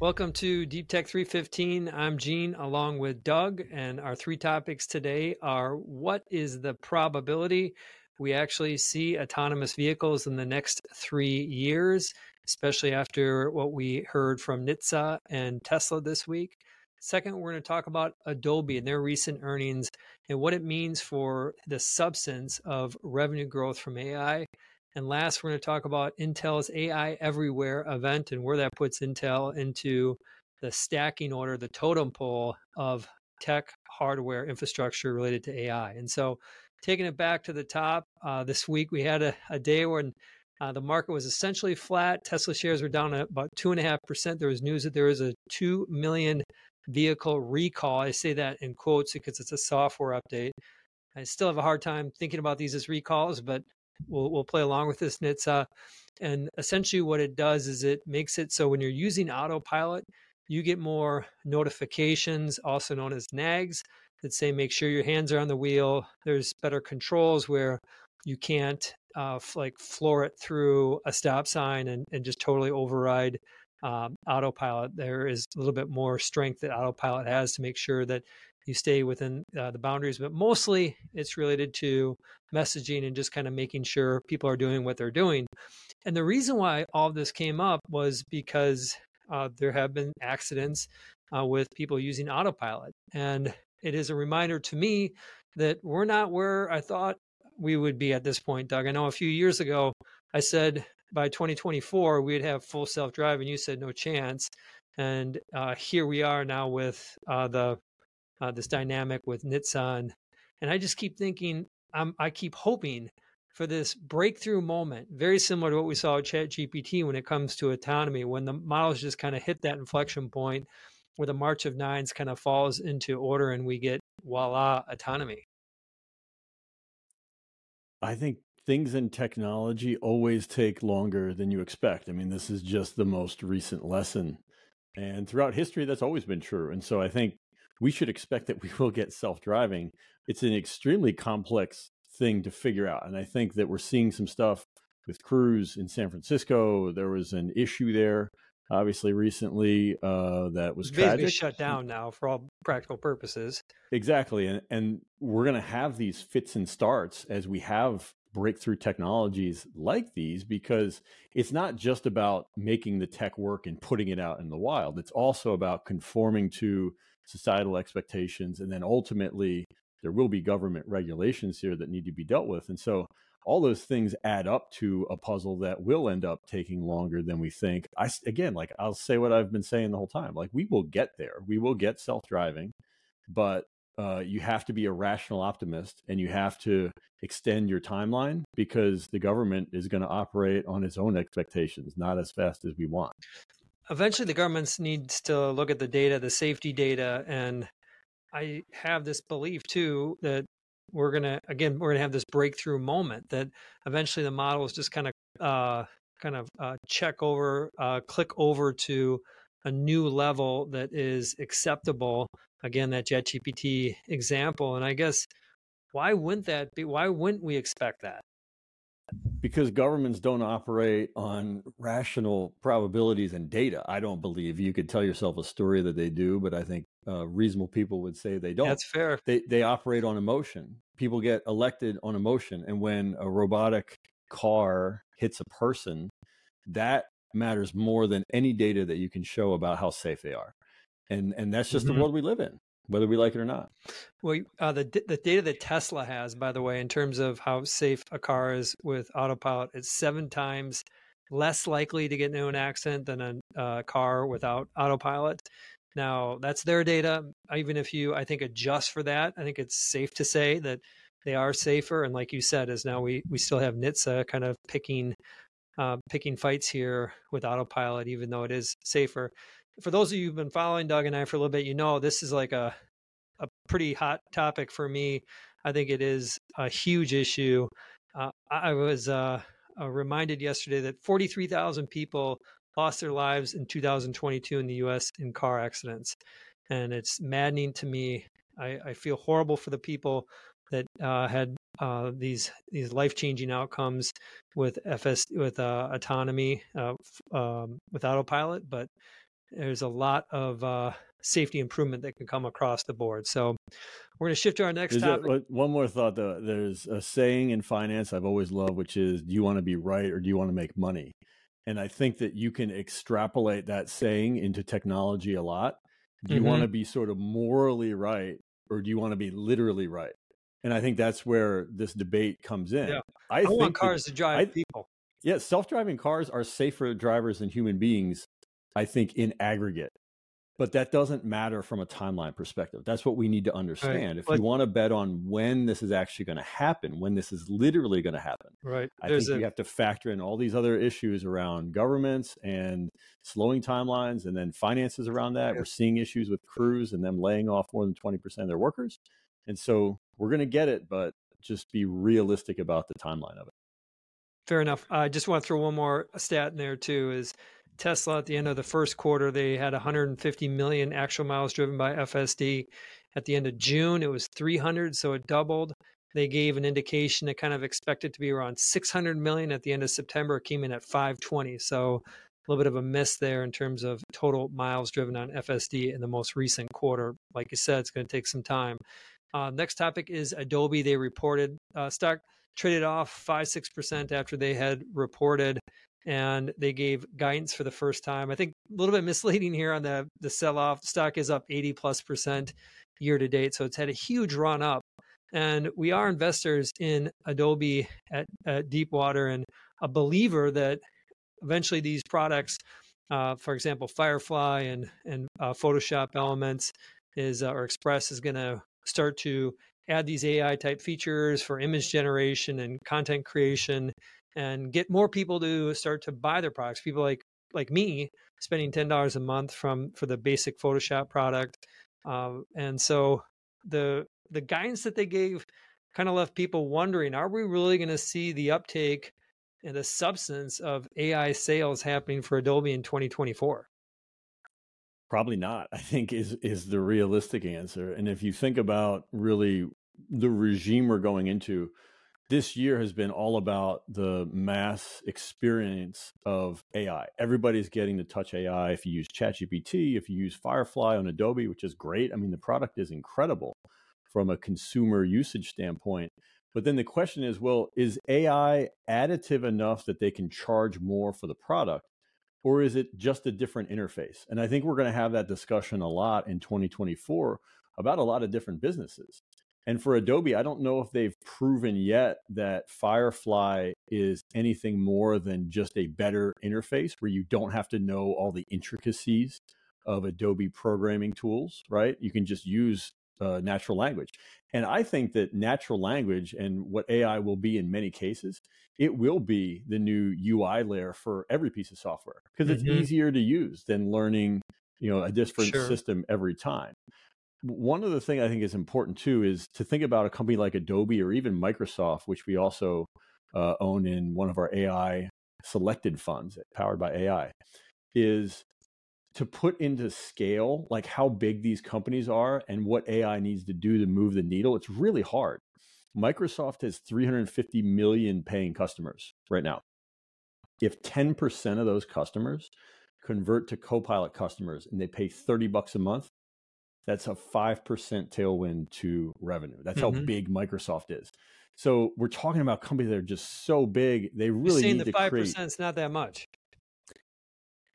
Welcome to Deep Tech 315. I'm Gene along with Doug, and our three topics today are what is the probability we actually see autonomous vehicles in the next three years, especially after what we heard from NHTSA and Tesla this week. Second, we're going to talk about Adobe and their recent earnings and what it means for the substance of revenue growth from AI. And last, we're going to talk about Intel's AI Everywhere event and where that puts Intel into the stacking order, the totem pole of tech hardware infrastructure related to AI. And so, taking it back to the top, uh, this week we had a, a day when uh, the market was essentially flat. Tesla shares were down about two and a half percent. There was news that there was a two million vehicle recall. I say that in quotes because it's a software update. I still have a hard time thinking about these as recalls, but we'll, we'll play along with this NHTSA. And essentially, what it does is it makes it so when you're using autopilot, you get more notifications, also known as nags, that say make sure your hands are on the wheel. There's better controls where you can't uh, like floor it through a stop sign and, and just totally override um, autopilot. There is a little bit more strength that autopilot has to make sure that you stay within uh, the boundaries, but mostly it's related to messaging and just kind of making sure people are doing what they're doing. And the reason why all this came up was because uh, there have been accidents uh, with people using autopilot. And it is a reminder to me that we're not where I thought we would be at this point, Doug. I know a few years ago I said by 2024 we'd have full self driving. You said no chance. And uh, here we are now with uh, the uh, this dynamic with NHTSA. And I just keep thinking, I'm, I keep hoping for this breakthrough moment, very similar to what we saw with ChatGPT when it comes to autonomy, when the models just kind of hit that inflection point where the March of Nines kind of falls into order and we get voila autonomy. I think things in technology always take longer than you expect. I mean, this is just the most recent lesson. And throughout history, that's always been true. And so I think we should expect that we will get self driving. It's an extremely complex thing to figure out. And I think that we're seeing some stuff with Cruise in San Francisco. There was an issue there, obviously, recently uh, that was tragic. shut down now for all practical purposes. Exactly. And, and we're going to have these fits and starts as we have breakthrough technologies like these because it's not just about making the tech work and putting it out in the wild. It's also about conforming to societal expectations, and then ultimately there will be government regulations here that need to be dealt with. And so all those things add up to a puzzle that will end up taking longer than we think. I again, like I'll say what I've been saying the whole time. Like we will get there. We will get self-driving, but uh, you have to be a rational optimist and you have to extend your timeline because the government is going to operate on its own expectations, not as fast as we want eventually the governments needs to look at the data, the safety data, and I have this belief too that we're gonna again we're gonna have this breakthrough moment that eventually the models just kind of uh, kind of uh, check over, uh, click over to a new level that is acceptable. Again, that ChatGPT example, and I guess why wouldn't that be? Why wouldn't we expect that? Because governments don't operate on rational probabilities and data. I don't believe you could tell yourself a story that they do, but I think uh, reasonable people would say they don't. That's fair. They they operate on emotion. People get elected on emotion, and when a robotic car hits a person, that matters more than any data that you can show about how safe they are. And and that's just mm-hmm. the world we live in whether we like it or not. Well, uh, the the data that Tesla has, by the way, in terms of how safe a car is with autopilot, it's seven times less likely to get into an accident than a uh, car without autopilot. Now, that's their data. Even if you, I think, adjust for that, I think it's safe to say that they are safer. And like you said, is now we we still have NHTSA kind of picking uh, picking fights here with autopilot, even though it is safer for those of you who've been following Doug and I for a little bit, you know this is like a a pretty hot topic for me. I think it is a huge issue. Uh, I was uh, uh, reminded yesterday that 43,000 people lost their lives in 2022 in the U.S. in car accidents, and it's maddening to me. I, I feel horrible for the people that uh, had uh, these these life changing outcomes with FS with uh, autonomy uh, um, with autopilot, but there's a lot of uh, safety improvement that can come across the board. So we're going to shift to our next There's topic. A, one more thought though. There's a saying in finance I've always loved, which is, "Do you want to be right or do you want to make money?" And I think that you can extrapolate that saying into technology a lot. Do you mm-hmm. want to be sort of morally right or do you want to be literally right? And I think that's where this debate comes in. Yeah. I, I want cars that, to drive I, people. Yeah, self-driving cars are safer drivers than human beings. I think in aggregate but that doesn't matter from a timeline perspective. That's what we need to understand. Right. If but, you want to bet on when this is actually going to happen, when this is literally going to happen, right? I There's think a, you have to factor in all these other issues around governments and slowing timelines, and then finances around that. Yeah. We're seeing issues with Cruise and them laying off more than twenty percent of their workers, and so we're going to get it, but just be realistic about the timeline of it. Fair enough. I just want to throw one more stat in there too. Is Tesla at the end of the first quarter, they had 150 million actual miles driven by FSD. At the end of June, it was 300, so it doubled. They gave an indication they kind of expected to be around 600 million at the end of September. It came in at 520, so a little bit of a miss there in terms of total miles driven on FSD in the most recent quarter. Like you said, it's going to take some time. Uh, next topic is Adobe. They reported uh, stock traded off five six percent after they had reported and they gave guidance for the first time. I think a little bit misleading here on the the sell off. Stock is up 80 plus percent year to date, so it's had a huge run up. And we are investors in Adobe at, at Deepwater and a believer that eventually these products, uh, for example, Firefly and and uh, Photoshop Elements is uh, or Express is going to start to add these AI type features for image generation and content creation and get more people to start to buy their products. People like like me spending ten dollars a month from for the basic Photoshop product, um, and so the the guidance that they gave kind of left people wondering: Are we really going to see the uptake and the substance of AI sales happening for Adobe in 2024? Probably not. I think is is the realistic answer. And if you think about really the regime we're going into, this year has been all about the mass experience of AI. Everybody's getting to touch AI. If you use ChatGPT, if you use Firefly on Adobe, which is great. I mean, the product is incredible from a consumer usage standpoint. But then the question is well, is AI additive enough that they can charge more for the product? Or is it just a different interface? And I think we're going to have that discussion a lot in 2024 about a lot of different businesses. And for Adobe, I don't know if they've proven yet that Firefly is anything more than just a better interface where you don't have to know all the intricacies of Adobe programming tools, right? You can just use uh, natural language. And I think that natural language and what AI will be in many cases, it will be the new UI layer for every piece of software because mm-hmm. it's easier to use than learning, you know, a different sure. system every time one of the things I think is important too is to think about a company like Adobe or even Microsoft, which we also uh, own in one of our AI selected funds powered by AI, is to put into scale like how big these companies are and what AI needs to do to move the needle. It's really hard. Microsoft has 350 million paying customers right now. If 10% of those customers convert to Copilot customers and they pay 30 bucks a month, that's a 5% tailwind to revenue. That's mm-hmm. how big Microsoft is. So we're talking about companies that are just so big. They really need the to 5% create. is not that much.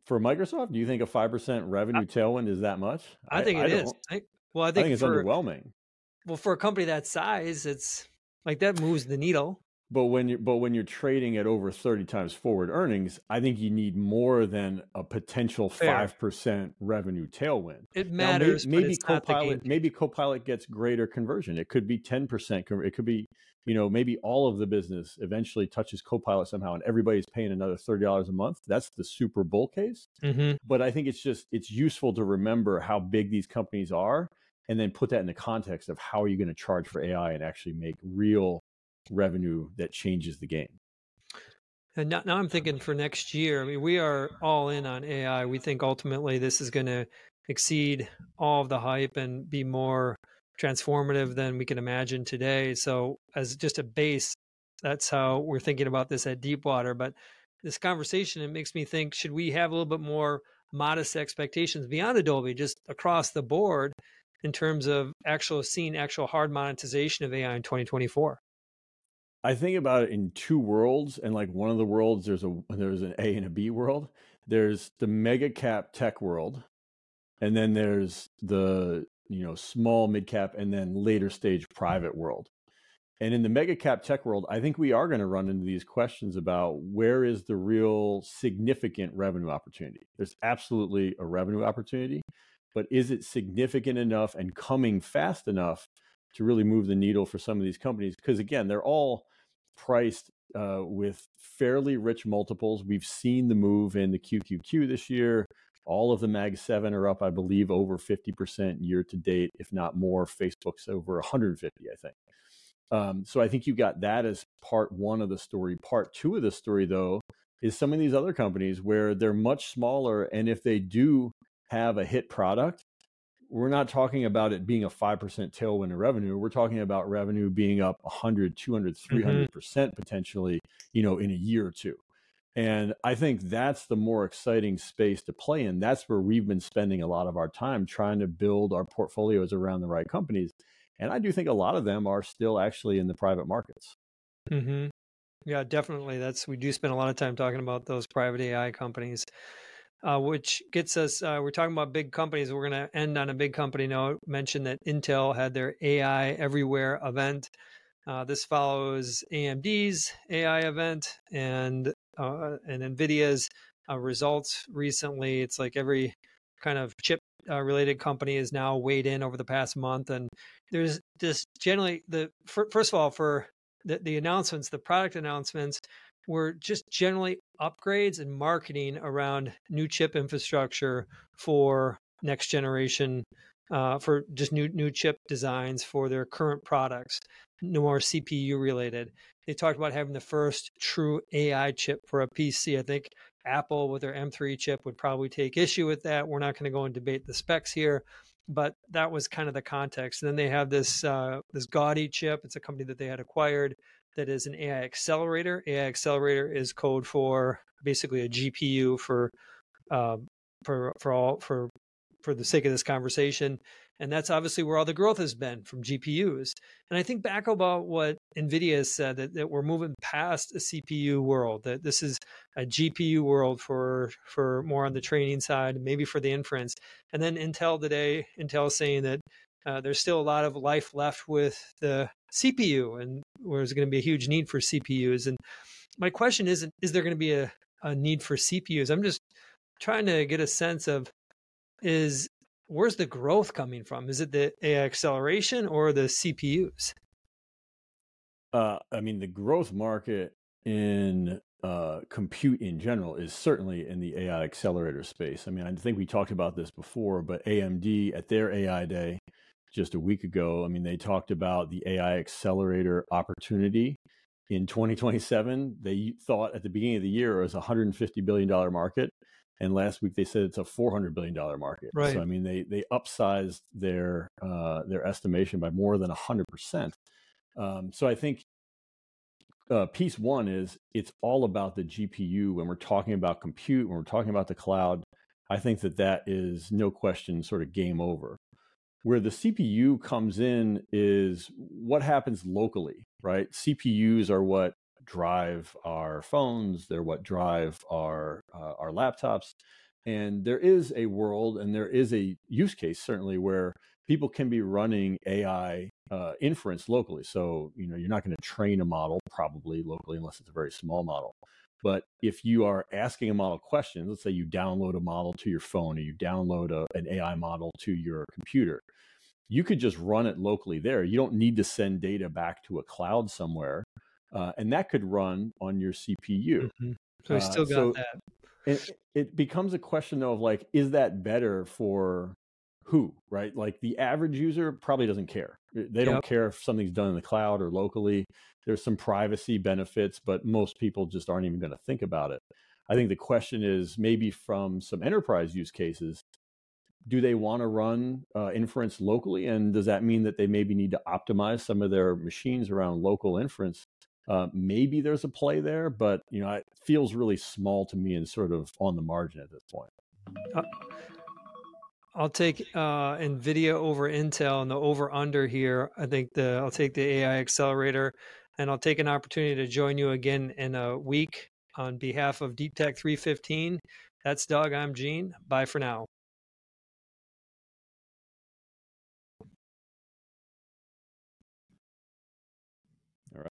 For Microsoft, do you think a 5% revenue I, tailwind is that much? I, I think it I is. I, well, I think, think it's for, underwhelming. Well, for a company that size, it's like that moves the needle. But when you but when you're trading at over 30 times forward earnings, I think you need more than a potential five percent revenue tailwind. It matters. Now, maybe, maybe Copilot maybe Copilot gets greater conversion. It could be 10 percent. It could be you know maybe all of the business eventually touches Copilot somehow, and everybody's paying another thirty dollars a month. That's the super bull case. Mm-hmm. But I think it's just it's useful to remember how big these companies are, and then put that in the context of how are you going to charge for AI and actually make real revenue that changes the game. And now, now I'm thinking for next year. I mean, we are all in on AI. We think ultimately this is going to exceed all of the hype and be more transformative than we can imagine today. So, as just a base, that's how we're thinking about this at Deepwater. But this conversation, it makes me think: should we have a little bit more modest expectations beyond Adobe, just across the board in terms of actual seeing actual hard monetization of AI in 2024? I think about it in two worlds, and like one of the worlds, there's a there's an A and a B world. There's the mega cap tech world, and then there's the you know small mid cap and then later stage private world. And in the mega cap tech world, I think we are going to run into these questions about where is the real significant revenue opportunity. There's absolutely a revenue opportunity, but is it significant enough and coming fast enough to really move the needle for some of these companies? Because again, they're all priced uh, with fairly rich multiples. We've seen the move in the QQQ this year. All of the Mag 7 are up, I believe, over 50% year to date, if not more. Facebook's over 150, I think. Um, so I think you got that as part one of the story. Part two of the story, though, is some of these other companies where they're much smaller. And if they do have a hit product, we're not talking about it being a 5% tailwind in revenue. We're talking about revenue being up 100, 200, 300% mm-hmm. potentially, you know, in a year or two. And I think that's the more exciting space to play in. That's where we've been spending a lot of our time trying to build our portfolios around the right companies. And I do think a lot of them are still actually in the private markets. Mm-hmm. Yeah, definitely. That's we do spend a lot of time talking about those private AI companies, uh, which gets us. Uh, we're talking about big companies. We're going to end on a big company note. Mention that Intel had their AI Everywhere event. Uh, this follows AMD's AI event and uh, and Nvidia's uh, results recently. It's like every kind of chip uh, related company has now weighed in over the past month, and there's just generally the first of all for the, the announcements, the product announcements were just generally upgrades and marketing around new chip infrastructure for next generation uh, for just new new chip designs for their current products, no more CPU related. They talked about having the first true AI chip for a PC. I think Apple with their M3 chip would probably take issue with that. We're not going to go and debate the specs here, but that was kind of the context. And then they have this uh, this Gaudi chip. It's a company that they had acquired that is an AI accelerator. AI accelerator is code for basically a GPU for uh, for for all for for the sake of this conversation. And that's obviously where all the growth has been from GPUs. And I think back about what NVIDIA has said that, that we're moving past a CPU world, that this is a GPU world for, for more on the training side, maybe for the inference. And then Intel today, Intel saying that uh, there's still a lot of life left with the CPU and where there's going to be a huge need for CPUs. And my question isn't is there going to be a, a need for CPUs? I'm just trying to get a sense of is where's the growth coming from? Is it the AI acceleration or the CPUs? Uh, I mean, the growth market in uh, compute in general is certainly in the AI accelerator space. I mean, I think we talked about this before, but AMD at their AI day just a week ago, I mean, they talked about the AI accelerator opportunity in 2027. They thought at the beginning of the year it was a $150 billion market and last week they said it's a 400 billion dollar market right. so i mean they they upsized their uh, their estimation by more than 100% um, so i think uh, piece one is it's all about the gpu when we're talking about compute when we're talking about the cloud i think that that is no question sort of game over where the cpu comes in is what happens locally right cpus are what drive our phones. They're what drive our uh, our laptops. And there is a world, and there is a use case certainly where people can be running AI uh, inference locally. So you know you're not going to train a model probably locally unless it's a very small model. But if you are asking a model questions, let's say you download a model to your phone or you download a, an AI model to your computer, you could just run it locally there. You don't need to send data back to a cloud somewhere uh, and that could run on your CPU. Mm-hmm. So we still uh, got so that. It, it becomes a question though of like, is that better for who, right? Like the average user probably doesn't care. They yep. don't care if something's done in the cloud or locally. There's some privacy benefits, but most people just aren't even going to think about it. I think the question is maybe from some enterprise use cases, do they want to run uh, inference locally? And does that mean that they maybe need to optimize some of their machines around local inference uh, maybe there's a play there, but you know, it feels really small to me and sort of on the margin at this point. Uh, I'll take uh, NVIDIA over Intel and the over under here. I think the I'll take the AI accelerator, and I'll take an opportunity to join you again in a week on behalf of Deep Tech 315. That's Doug. I'm Gene. Bye for now.